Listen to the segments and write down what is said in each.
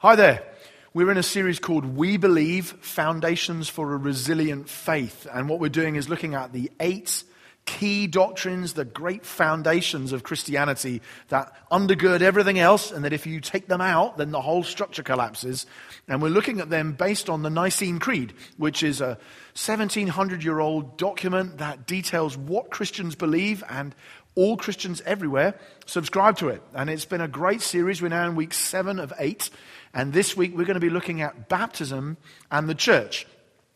Hi there. We're in a series called We Believe Foundations for a Resilient Faith. And what we're doing is looking at the eight key doctrines, the great foundations of Christianity that undergird everything else, and that if you take them out, then the whole structure collapses. And we're looking at them based on the Nicene Creed, which is a 1700 year old document that details what Christians believe and all Christians everywhere subscribe to it. And it's been a great series. We're now in week seven of eight. And this week we're going to be looking at baptism and the church.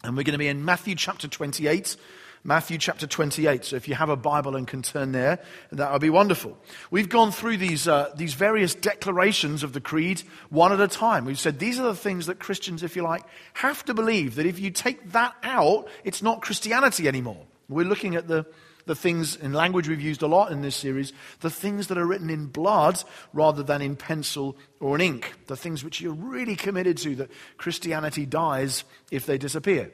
And we're going to be in Matthew chapter 28. Matthew chapter 28. So if you have a Bible and can turn there, that would be wonderful. We've gone through these, uh, these various declarations of the creed one at a time. We've said these are the things that Christians, if you like, have to believe. That if you take that out, it's not Christianity anymore. We're looking at the, the things in language we've used a lot in this series, the things that are written in blood rather than in pencil or in ink, the things which you're really committed to that Christianity dies if they disappear.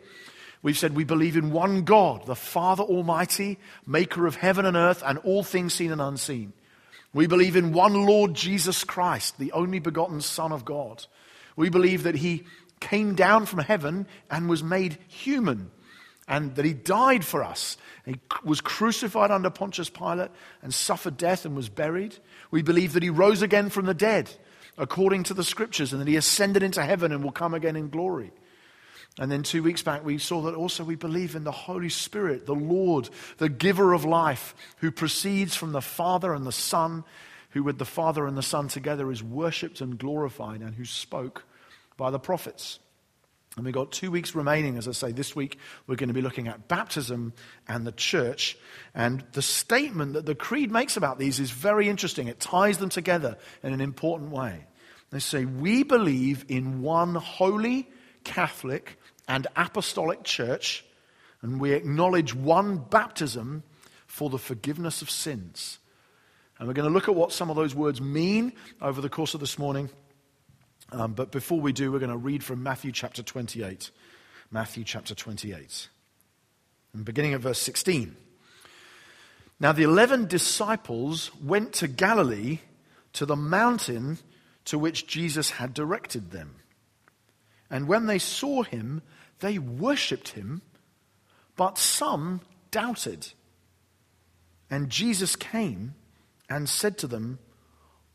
We've said we believe in one God, the Father Almighty, maker of heaven and earth and all things seen and unseen. We believe in one Lord Jesus Christ, the only begotten Son of God. We believe that he came down from heaven and was made human and that he died for us. He was crucified under Pontius Pilate and suffered death and was buried. We believe that he rose again from the dead according to the scriptures and that he ascended into heaven and will come again in glory. And then two weeks back, we saw that also we believe in the Holy Spirit, the Lord, the giver of life, who proceeds from the Father and the Son, who with the Father and the Son together is worshipped and glorified, and who spoke by the prophets. And we've got two weeks remaining, as I say. This week, we're going to be looking at baptism and the church. And the statement that the Creed makes about these is very interesting. It ties them together in an important way. They say, We believe in one holy, Catholic, and apostolic church, and we acknowledge one baptism for the forgiveness of sins. And we're going to look at what some of those words mean over the course of this morning. Um, but before we do, we're going to read from Matthew chapter 28. Matthew chapter 28. And beginning at verse 16. Now the eleven disciples went to Galilee to the mountain to which Jesus had directed them. And when they saw him, they worshipped him, but some doubted. And Jesus came and said to them,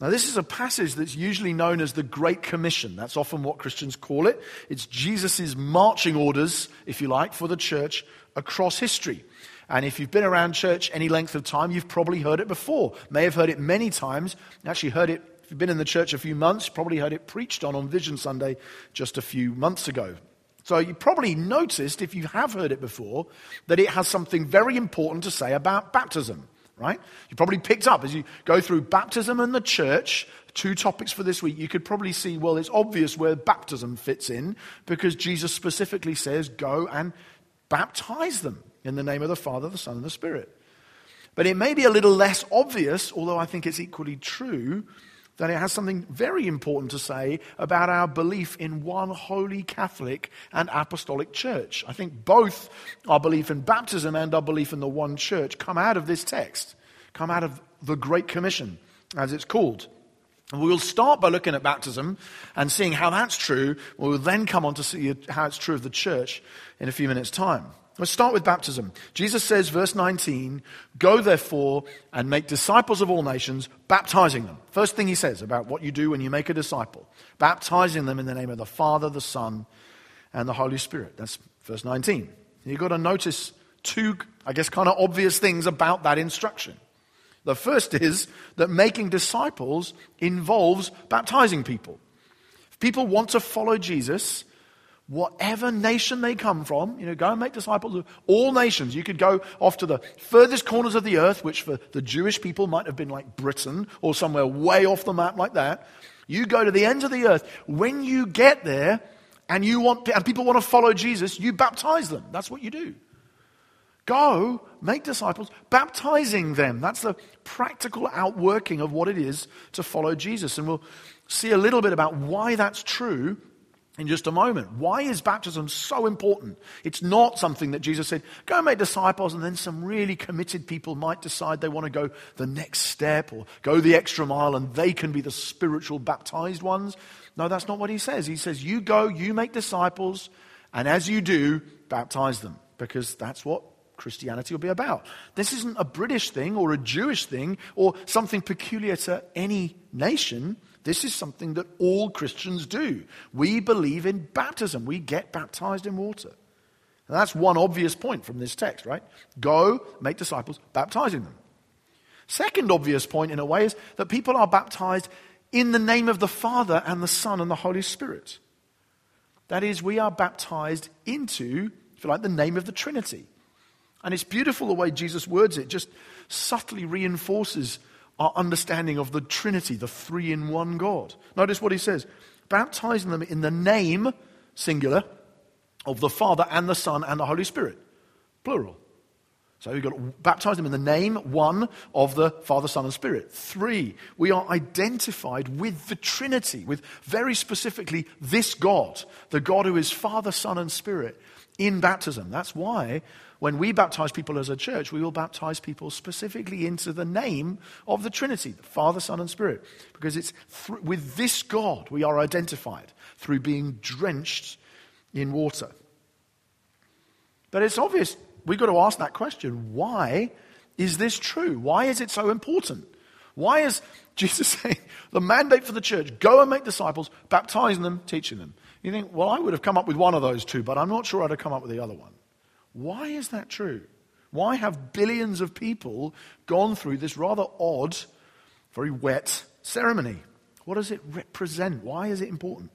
Now, this is a passage that's usually known as the Great Commission. That's often what Christians call it. It's Jesus' marching orders, if you like, for the church across history. And if you've been around church any length of time, you've probably heard it before. May have heard it many times. Actually, heard it if you've been in the church a few months, probably heard it preached on on Vision Sunday just a few months ago. So you probably noticed, if you have heard it before, that it has something very important to say about baptism, right? You probably picked up as you go through baptism and the church, two topics for this week, you could probably see, well, it's obvious where baptism fits in because Jesus specifically says, go and baptize them in the name of the Father, the Son, and the Spirit. But it may be a little less obvious, although I think it's equally true, that it has something very important to say about our belief in one holy Catholic and apostolic church. I think both our belief in baptism and our belief in the one church come out of this text, come out of the Great Commission, as it's called. And we'll start by looking at baptism and seeing how that's true. We'll then come on to see how it's true of the church in a few minutes' time. Let's start with baptism. Jesus says, verse 19, Go therefore and make disciples of all nations, baptizing them. First thing he says about what you do when you make a disciple baptizing them in the name of the Father, the Son, and the Holy Spirit. That's verse 19. You've got to notice two, I guess, kind of obvious things about that instruction. The first is that making disciples involves baptizing people. If people want to follow Jesus, whatever nation they come from, you know, go and make disciples of all nations. You could go off to the furthest corners of the earth, which for the Jewish people might have been like Britain or somewhere way off the map like that. You go to the ends of the earth. When you get there and you want and people want to follow Jesus, you baptize them. That's what you do. Go, make disciples, baptizing them. That's the practical outworking of what it is to follow Jesus. And we'll see a little bit about why that's true in just a moment. Why is baptism so important? It's not something that Jesus said, go make disciples, and then some really committed people might decide they want to go the next step or go the extra mile and they can be the spiritual baptized ones. No, that's not what he says. He says, you go, you make disciples, and as you do, baptize them, because that's what Christianity will be about. This isn't a British thing or a Jewish thing or something peculiar to any nation. This is something that all Christians do. We believe in baptism. We get baptized in water. And that's one obvious point from this text, right? Go, make disciples, baptizing them. Second obvious point, in a way, is that people are baptized in the name of the Father and the Son and the Holy Spirit. That is, we are baptized into, if you like, the name of the Trinity. And it's beautiful the way Jesus words it, just subtly reinforces our understanding of the Trinity, the three in one God. Notice what he says baptizing them in the name, singular, of the Father and the Son and the Holy Spirit, plural. So we've got to baptize them in the name, one, of the Father, Son, and Spirit. Three, we are identified with the Trinity, with very specifically this God, the God who is Father, Son, and Spirit in baptism. That's why when we baptize people as a church, we will baptize people specifically into the name of the Trinity, the Father, Son, and Spirit. Because it's th- with this God we are identified through being drenched in water. But it's obvious we've got to ask that question why is this true? Why is it so important? Why is Jesus saying the mandate for the church go and make disciples, baptizing them, teaching them? You think, well, I would have come up with one of those two, but I'm not sure I'd have come up with the other one. Why is that true? Why have billions of people gone through this rather odd, very wet ceremony? What does it represent? Why is it important?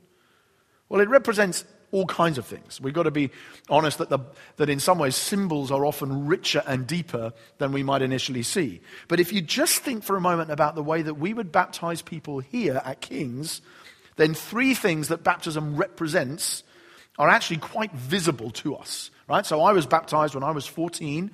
Well, it represents all kinds of things. We've got to be honest that, the, that in some ways symbols are often richer and deeper than we might initially see. But if you just think for a moment about the way that we would baptize people here at King's, then three things that baptism represents are actually quite visible to us. Right? So I was baptized when I was 14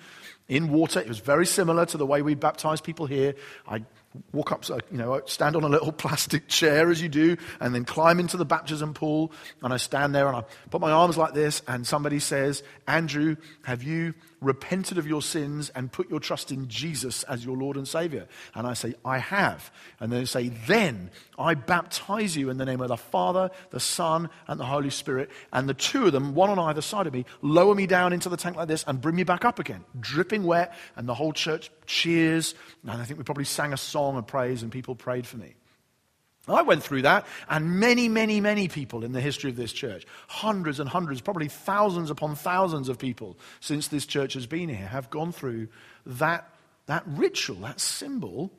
in water. It was very similar to the way we baptize people here. I walk up, uh, you know, stand on a little plastic chair as you do, and then climb into the baptism pool. And I stand there and I put my arms like this, and somebody says, Andrew, have you repented of your sins and put your trust in Jesus as your Lord and Savior? And I say, I have. And they say, Then I baptize you in the name of the Father, the Son, and the Holy Spirit. And the two of them, one on either side of me, lower me down into the tank like this and bring me back up again, dripping wet. And the whole church cheers. And I think we probably sang a song of praise, and people prayed for me. I went through that, and many, many, many people in the history of this church, hundreds and hundreds, probably thousands upon thousands of people since this church has been here, have gone through that, that ritual, that symbol.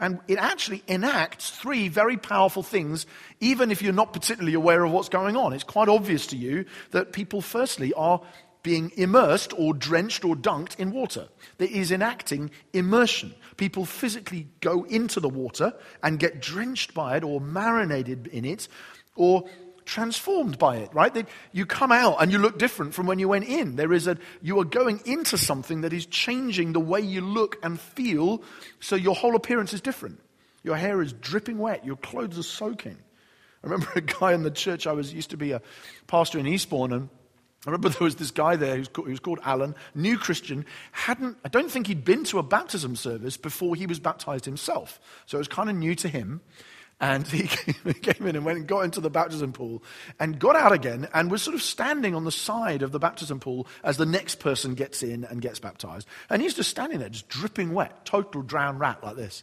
And it actually enacts three very powerful things, even if you're not particularly aware of what's going on. It's quite obvious to you that people, firstly, are being immersed or drenched or dunked in water. There is enacting immersion. People physically go into the water and get drenched by it or marinated in it or transformed by it, right? That you come out and you look different from when you went in. There is a, you are going into something that is changing the way you look and feel, so your whole appearance is different. Your hair is dripping wet, your clothes are soaking. I remember a guy in the church, I was used to be a pastor in Eastbourne, and I remember there was this guy there who was called Alan, new Christian, hadn't, I don't think he'd been to a baptism service before he was baptized himself. So it was kind of new to him. And he came in and went and got into the baptism pool and got out again and was sort of standing on the side of the baptism pool as the next person gets in and gets baptized. And he's just standing there, just dripping wet, total drowned rat like this.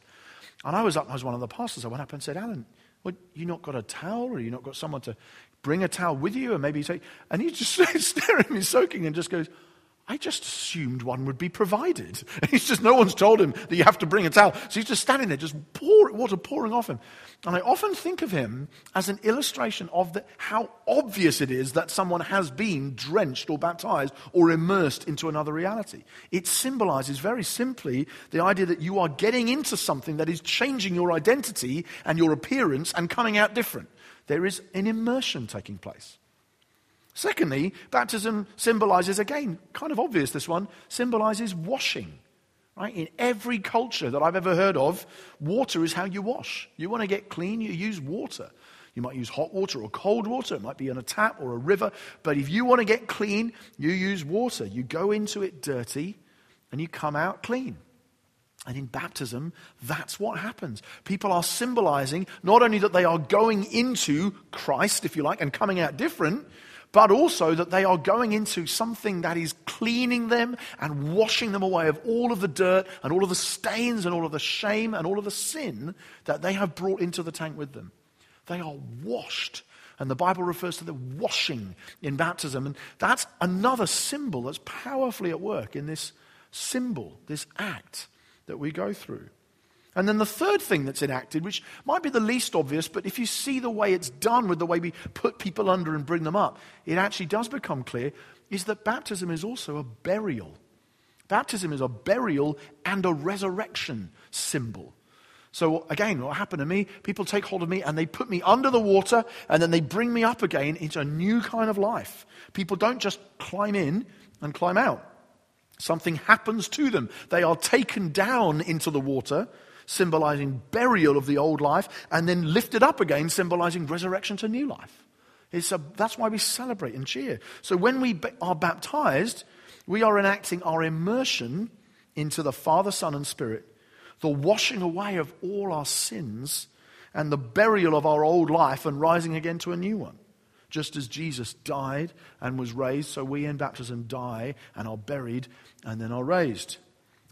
And I was up, I was one of the pastors. I went up and said, Alan, well, you not got a towel or you not got someone to bring a towel with you and maybe take. and he's just staring me soaking and just goes, I just assumed one would be provided. And He's just, no one's told him that you have to bring a towel. So he's just standing there, just pour, water pouring off him. And I often think of him as an illustration of the, how obvious it is that someone has been drenched or baptized or immersed into another reality. It symbolizes very simply the idea that you are getting into something that is changing your identity and your appearance and coming out different. There is an immersion taking place. Secondly, baptism symbolizes, again, kind of obvious this one, symbolizes washing. Right? In every culture that I've ever heard of, water is how you wash. You want to get clean, you use water. You might use hot water or cold water. It might be on a tap or a river. But if you want to get clean, you use water. You go into it dirty and you come out clean. And in baptism, that's what happens. People are symbolizing not only that they are going into Christ, if you like, and coming out different, but also that they are going into something that is cleaning them and washing them away of all of the dirt and all of the stains and all of the shame and all of the sin that they have brought into the tank with them. They are washed. And the Bible refers to the washing in baptism. And that's another symbol that's powerfully at work in this symbol, this act that we go through. And then the third thing that's enacted, which might be the least obvious, but if you see the way it's done with the way we put people under and bring them up, it actually does become clear, is that baptism is also a burial. Baptism is a burial and a resurrection symbol. So again, what happened to me, people take hold of me and they put me under the water and then they bring me up again into a new kind of life. People don't just climb in and climb out. Something happens to them. They are taken down into the water symbolizing burial of the old life, and then lifted up again, symbolizing resurrection to new life. A, that's why we celebrate and cheer. So when we are baptized, we are enacting our immersion into the Father, Son, and Spirit, the washing away of all our sins, and the burial of our old life and rising again to a new one. Just as Jesus died and was raised, so we in baptism die and are buried and then are raised.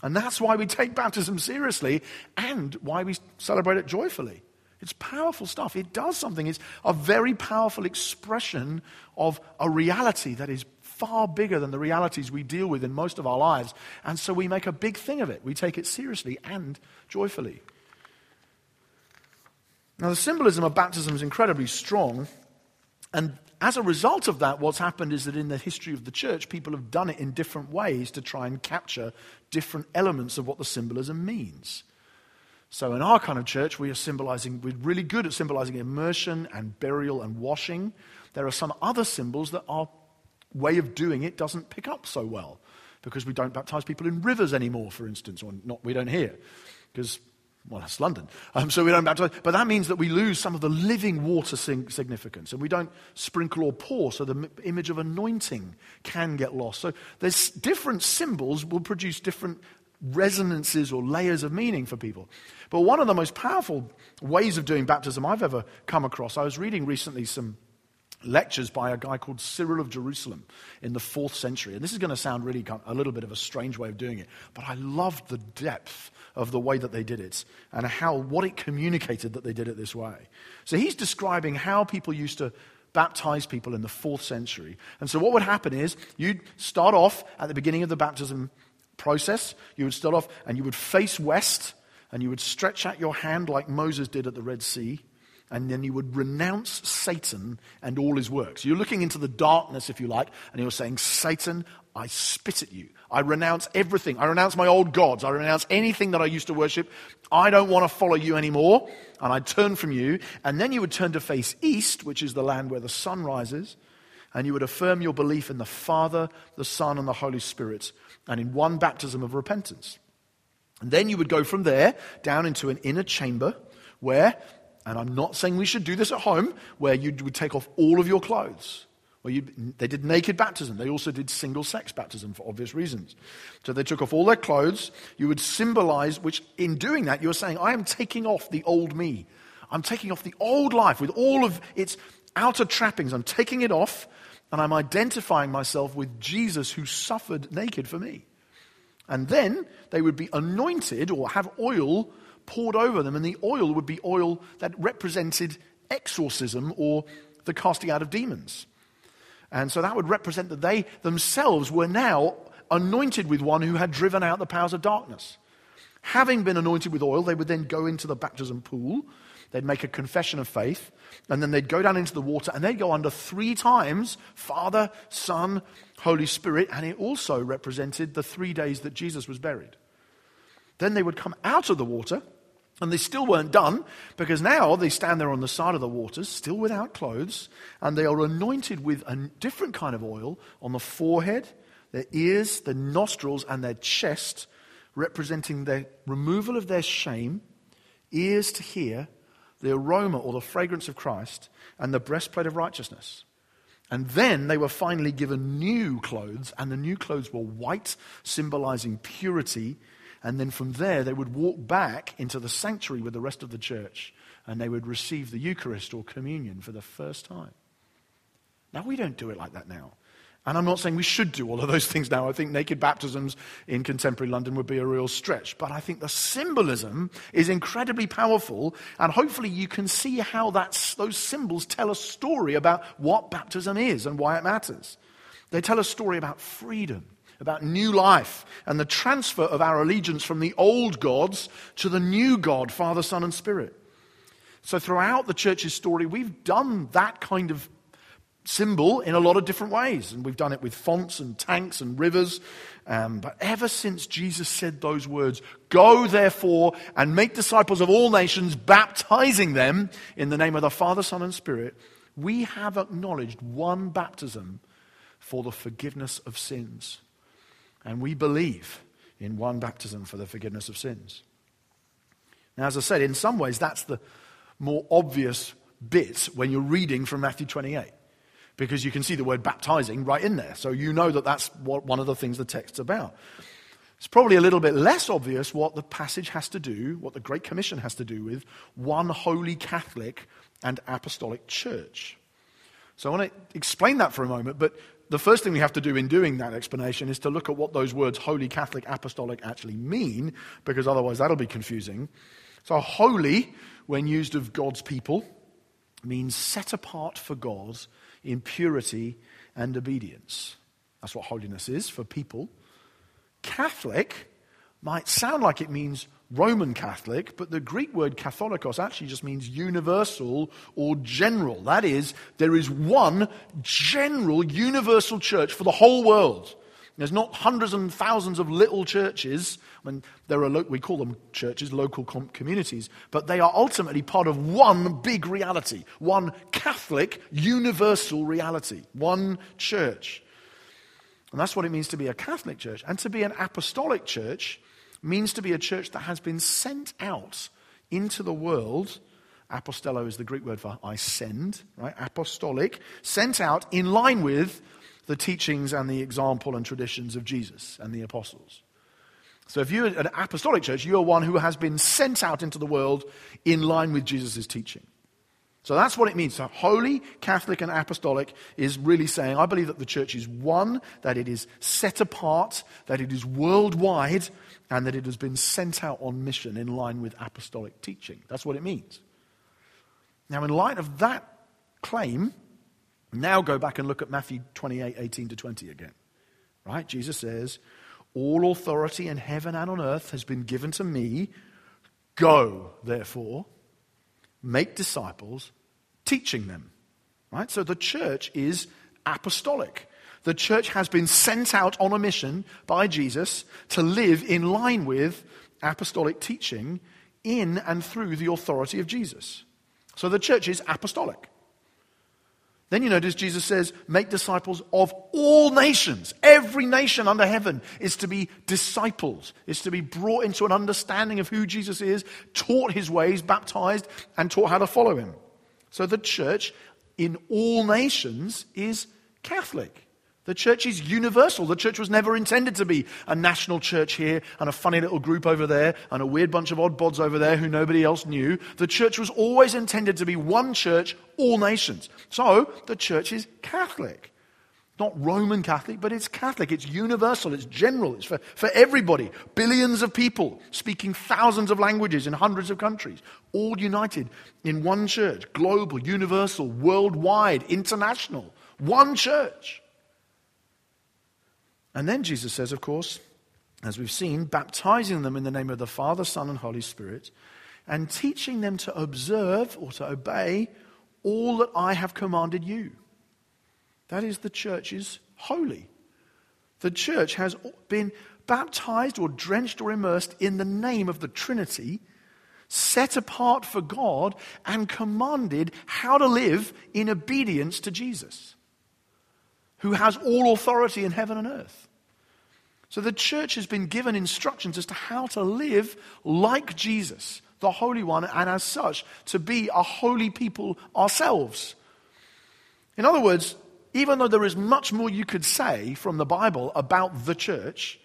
And that's why we take baptism seriously and why we celebrate it joyfully. It's powerful stuff. It does something. It's a very powerful expression of a reality that is far bigger than the realities we deal with in most of our lives. And so we make a big thing of it. We take it seriously and joyfully. Now, the symbolism of baptism is incredibly strong. And as a result of that, what's happened is that in the history of the church, people have done it in different ways to try and capture different elements of what the symbolism means. So in our kind of church, we are symbolizing, we're really good at symbolizing immersion and burial and washing. There are some other symbols that our way of doing it doesn't pick up so well because we don't baptize people in rivers anymore, for instance, or not, we don't here because well, that's London. Um, so we don't baptize. But that means that we lose some of the living water significance. And we don't sprinkle or pour, so the image of anointing can get lost. So there's different symbols will produce different resonances or layers of meaning for people. But one of the most powerful ways of doing baptism I've ever come across, I was reading recently some lectures by a guy called Cyril of Jerusalem in the fourth century. And this is going to sound really a little bit of a strange way of doing it, but I loved the depth of the way that they did it and how what it communicated that they did it this way. So he's describing how people used to baptize people in the fourth century. And so what would happen is you'd start off at the beginning of the baptism process, you would start off and you would face west and you would stretch out your hand like Moses did at the Red Sea and then you would renounce Satan and all his works. You're looking into the darkness, if you like, and you're saying, Satan, I spit at you. I renounce everything. I renounce my old gods. I renounce anything that I used to worship. I don't want to follow you anymore. And I turn from you. And then you would turn to face east, which is the land where the sun rises. And you would affirm your belief in the Father, the Son, and the Holy Spirit, and in one baptism of repentance. And then you would go from there down into an inner chamber where and I'm not saying we should do this at home, where you would take off all of your clothes. Well, they did naked baptism. They also did single sex baptism for obvious reasons. So they took off all their clothes. You would symbolize, which in doing that, you're saying, I am taking off the old me. I'm taking off the old life with all of its outer trappings. I'm taking it off, and I'm identifying myself with Jesus who suffered naked for me. And then they would be anointed or have oil poured over them, and the oil would be oil that represented exorcism or the casting out of demons. And so that would represent that they themselves were now anointed with one who had driven out the powers of darkness. Having been anointed with oil, they would then go into the baptism pool. They'd make a confession of faith, and then they'd go down into the water, and they'd go under three times Father, Son, Holy Spirit, and it also represented the three days that Jesus was buried. Then they would come out of the water, and they still weren't done because now they stand there on the side of the waters, still without clothes, and they are anointed with a different kind of oil on the forehead, their ears, their nostrils, and their chest, representing the removal of their shame, ears to hear, the aroma or the fragrance of Christ, and the breastplate of righteousness. And then they were finally given new clothes, and the new clothes were white, symbolizing purity and then from there, they would walk back into the sanctuary with the rest of the church and they would receive the Eucharist or communion for the first time. Now, we don't do it like that now. And I'm not saying we should do all of those things now. I think naked baptisms in contemporary London would be a real stretch. But I think the symbolism is incredibly powerful. And hopefully you can see how those symbols tell a story about what baptism is and why it matters. They tell a story about freedom about new life and the transfer of our allegiance from the old gods to the new God, Father, Son, and Spirit. So, throughout the church's story, we've done that kind of symbol in a lot of different ways. And we've done it with fonts and tanks and rivers. Um, but ever since Jesus said those words, go therefore and make disciples of all nations, baptizing them in the name of the Father, Son, and Spirit, we have acknowledged one baptism for the forgiveness of sins. And we believe in one baptism for the forgiveness of sins. Now, as I said, in some ways, that's the more obvious bit when you're reading from Matthew 28, because you can see the word baptizing right in there. So you know that that's what, one of the things the text's about. It's probably a little bit less obvious what the passage has to do, what the Great Commission has to do with one holy Catholic and apostolic church. So I want to explain that for a moment, but the first thing we have to do in doing that explanation is to look at what those words holy, Catholic, apostolic actually mean, because otherwise that'll be confusing. So, holy, when used of God's people, means set apart for God in purity and obedience. That's what holiness is for people. Catholic might sound like it means Roman Catholic, but the Greek word katholikos actually just means universal or general. That is, there is one general universal church for the whole world. There's not hundreds and thousands of little churches. I mean, there are, lo- we call them churches, local com- communities, but they are ultimately part of one big reality, one Catholic universal reality, one church. And that's what it means to be a Catholic church. And to be an apostolic church means to be a church that has been sent out into the world. Apostello is the Greek word for I send, right? Apostolic, sent out in line with the teachings and the example and traditions of Jesus and the apostles. So if you're an apostolic church, you're one who has been sent out into the world in line with Jesus' teaching. So that's what it means. So holy, Catholic, and apostolic is really saying, I believe that the church is one, that it is set apart, that it is worldwide, and that it has been sent out on mission in line with apostolic teaching. That's what it means. Now, in light of that claim, now go back and look at Matthew 28 18 to 20 again. Right? Jesus says, All authority in heaven and on earth has been given to me. Go, therefore, make disciples, teaching them. Right? So the church is apostolic. The church has been sent out on a mission by Jesus to live in line with apostolic teaching in and through the authority of Jesus. So the church is apostolic. Then you notice Jesus says, make disciples of all nations. Every nation under heaven is to be disciples, is to be brought into an understanding of who Jesus is, taught his ways, baptized, and taught how to follow him. So the church in all nations is Catholic. The church is universal. The church was never intended to be a national church here and a funny little group over there and a weird bunch of odd bods over there who nobody else knew. The church was always intended to be one church, all nations. So the church is Catholic. Not Roman Catholic, but it's Catholic. It's universal. It's general. It's for, for everybody. Billions of people speaking thousands of languages in hundreds of countries, all united in one church. Global, universal, worldwide, international. One church. And then Jesus says, of course, as we've seen, baptizing them in the name of the Father, Son, and Holy Spirit, and teaching them to observe or to obey all that I have commanded you. That is, the church is holy. The church has been baptized or drenched or immersed in the name of the Trinity, set apart for God, and commanded how to live in obedience to Jesus, who has all authority in heaven and earth. So the church has been given instructions as to how to live like Jesus, the Holy One, and as such, to be a holy people ourselves. In other words, even though there is much more you could say from the Bible about the church,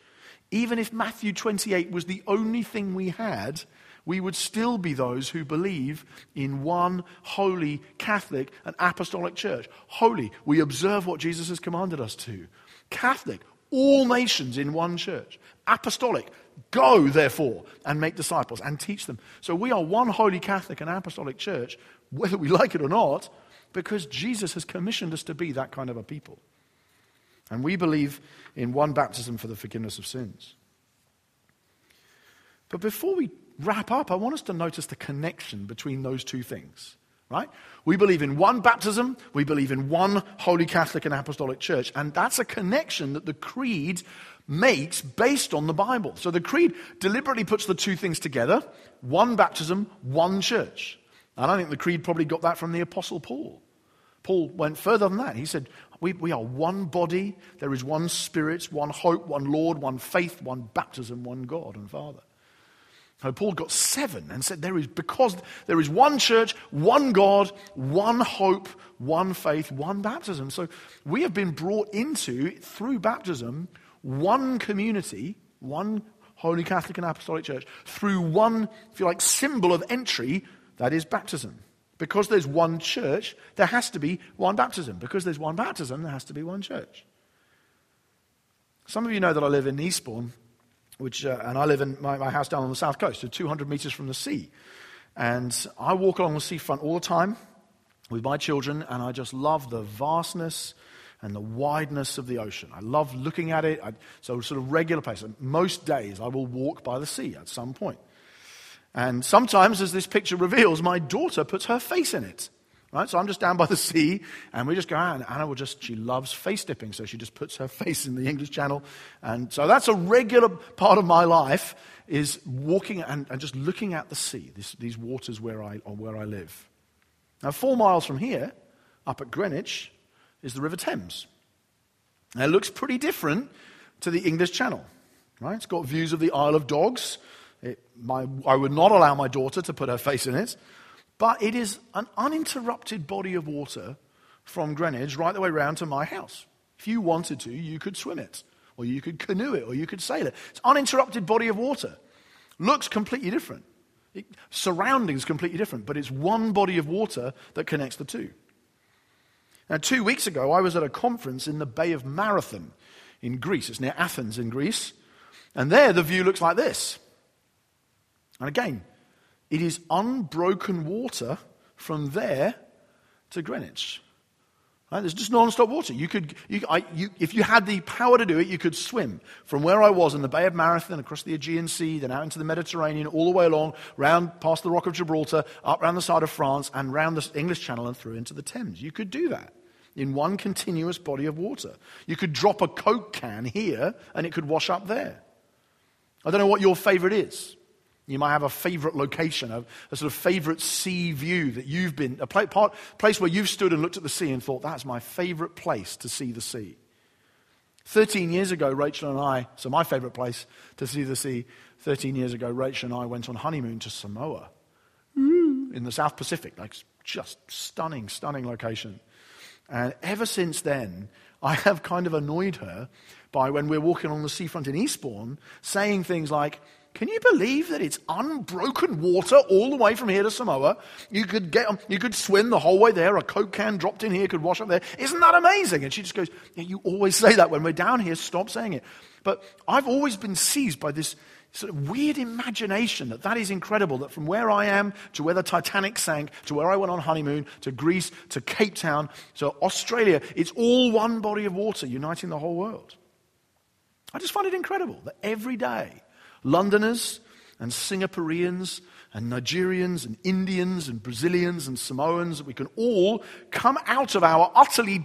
even if Matthew 28 was the only thing we had, we would still be those who believe in one holy, Catholic, and apostolic church. Holy, we observe what Jesus has commanded us to. Catholic, all nations in one church. Apostolic, go therefore and make disciples and teach them. So we are one holy Catholic and apostolic church, whether we like it or not, because Jesus has commissioned us to be that kind of a people. And we believe in one baptism for the forgiveness of sins. But before we wrap up, I want us to notice the connection between those two things right? We believe in one baptism, we believe in one holy Catholic and apostolic church, and that's a connection that the creed makes based on the Bible. So the creed deliberately puts the two things together one baptism, one church. And I think the creed probably got that from the Apostle Paul. Paul went further than that. He said, we, we are one body, there is one Spirit, one hope, one Lord, one faith, one baptism, one God and Father. So Paul got seven and said there is because there is one church, one God, one hope, one faith, one baptism. So we have been brought into through baptism one community, one holy Catholic and Apostolic Church, through one, if you like, symbol of entry, that is baptism. Because there's one church, there has to be one baptism. Because there's one baptism, there has to be one church. Some of you know that I live in Eastbourne, which, uh, and I live in my, my, house down on the south coast, so 200 meters from the sea. And I walk along the seafront all the time with my children, and I just love the vastness and the wideness of the ocean. I love looking at it. I, so, sort of regular pace. Most days I will walk by the sea at some point. And sometimes, as this picture reveals, my daughter puts her face in it. Right? So I'm just down by the sea, and we just go out, and Anna will just, she loves face dipping, so she just puts her face in the English Channel. And so that's a regular part of my life, is walking and, and just looking at the sea, this, these waters where I, where I live. Now, four miles from here, up at Greenwich, is the River Thames. Now, it looks pretty different to the English Channel. Right? It's got views of the Isle of Dogs. It, my, I would not allow my daughter to put her face in it. But it is an uninterrupted body of water from Greenwich right the way round to my house. If you wanted to, you could swim it, or you could canoe it, or you could sail it. It's uninterrupted body of water. Looks completely different. It, surroundings completely different, but it's one body of water that connects the two. Now, two weeks ago, I was at a conference in the Bay of Marathon in Greece. It's near Athens in Greece. And there, the view looks like this. And again, it is unbroken water from there to Greenwich. Right? There's just non-stop water. You could, you, I, you, if you had the power to do it, you could swim from where I was in the Bay of Marathon, across the Aegean Sea, then out into the Mediterranean, all the way along, round past the Rock of Gibraltar, up round the side of France, and round the English Channel and through into the Thames. You could do that in one continuous body of water. You could drop a Coke can here, and it could wash up there. I don't know what your favorite is. You might have a favorite location, a, a, sort of favorite sea view that you've been, a part, place where you've stood and looked at the sea and thought, that's my favorite place to see the sea. 13 years ago, Rachel and I, so my favorite place to see the sea, 13 years ago, Rachel and I went on honeymoon to Samoa mm. in the South Pacific. Like, just stunning, stunning location. And ever since then, I have kind of annoyed her by when we're walking on the seafront in Eastbourne saying things like, can you believe that it's unbroken water all the way from here to Samoa? You could get, um, you could swim the whole way there. A Coke can dropped in here could wash up there. Isn't that amazing? And she just goes, yeah, you always say that when we're down here. Stop saying it. But I've always been seized by this sort of weird imagination that that is incredible. That from where I am to where the Titanic sank, to where I went on honeymoon, to Greece, to Cape Town, to Australia, it's all one body of water uniting the whole world. I just find it incredible that every day, Londoners and Singaporeans and Nigerians and Indians and Brazilians and Samoans, we can all come out of our utterly,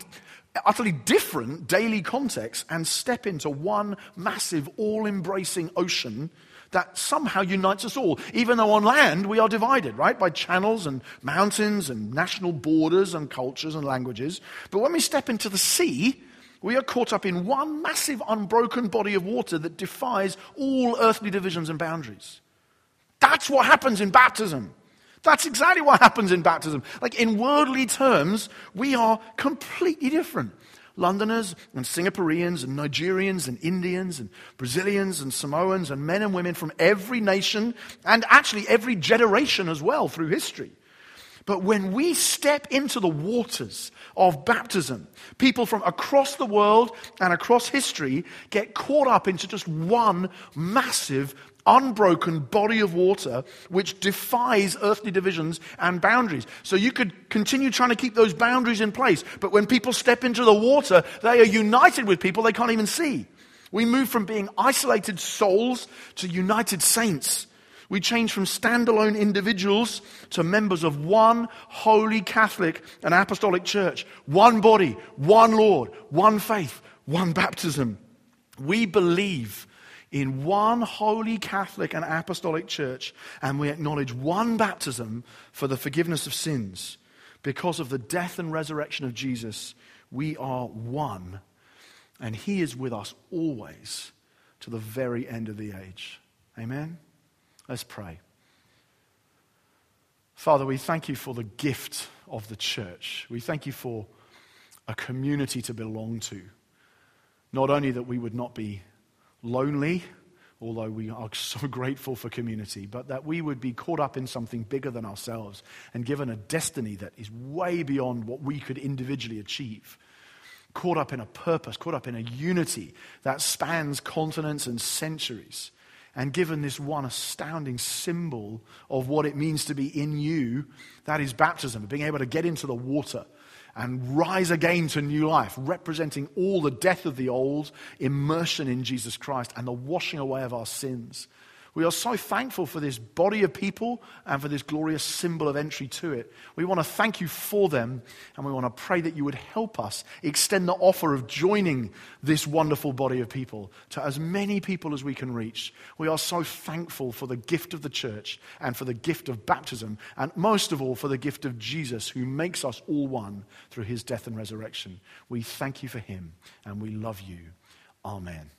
utterly different daily context and step into one massive, all embracing ocean that somehow unites us all. Even though on land we are divided, right, by channels and mountains and national borders and cultures and languages. But when we step into the sea, we are caught up in one massive unbroken body of water that defies all earthly divisions and boundaries. That's what happens in baptism. That's exactly what happens in baptism. Like in worldly terms, we are completely different. Londoners and Singaporeans and Nigerians and Indians and Brazilians and Samoans and men and women from every nation and actually every generation as well through history. But when we step into the waters of baptism, people from across the world and across history get caught up into just one massive unbroken body of water which defies earthly divisions and boundaries. So you could continue trying to keep those boundaries in place, but when people step into the water, they are united with people they can't even see. We move from being isolated souls to united saints. We change from standalone individuals to members of one holy Catholic and apostolic church. One body, one Lord, one faith, one baptism. We believe in one holy Catholic and apostolic church, and we acknowledge one baptism for the forgiveness of sins. Because of the death and resurrection of Jesus, we are one, and He is with us always to the very end of the age. Amen? Let's pray. Father, we thank you for the gift of the church. We thank you for a community to belong to. Not only that we would not be lonely, although we are so grateful for community, but that we would be caught up in something bigger than ourselves and given a destiny that is way beyond what we could individually achieve. Caught up in a purpose, caught up in a unity that spans continents and centuries. And given this one astounding symbol of what it means to be in you, that is baptism, being able to get into the water and rise again to new life, representing all the death of the old, immersion in Jesus Christ, and the washing away of our sins. We are so thankful for this body of people and for this glorious symbol of entry to it. We want to thank you for them and we want to pray that you would help us extend the offer of joining this wonderful body of people to as many people as we can reach. We are so thankful for the gift of the church and for the gift of baptism and most of all for the gift of Jesus who makes us all one through his death and resurrection. We thank you for him and we love you. Amen.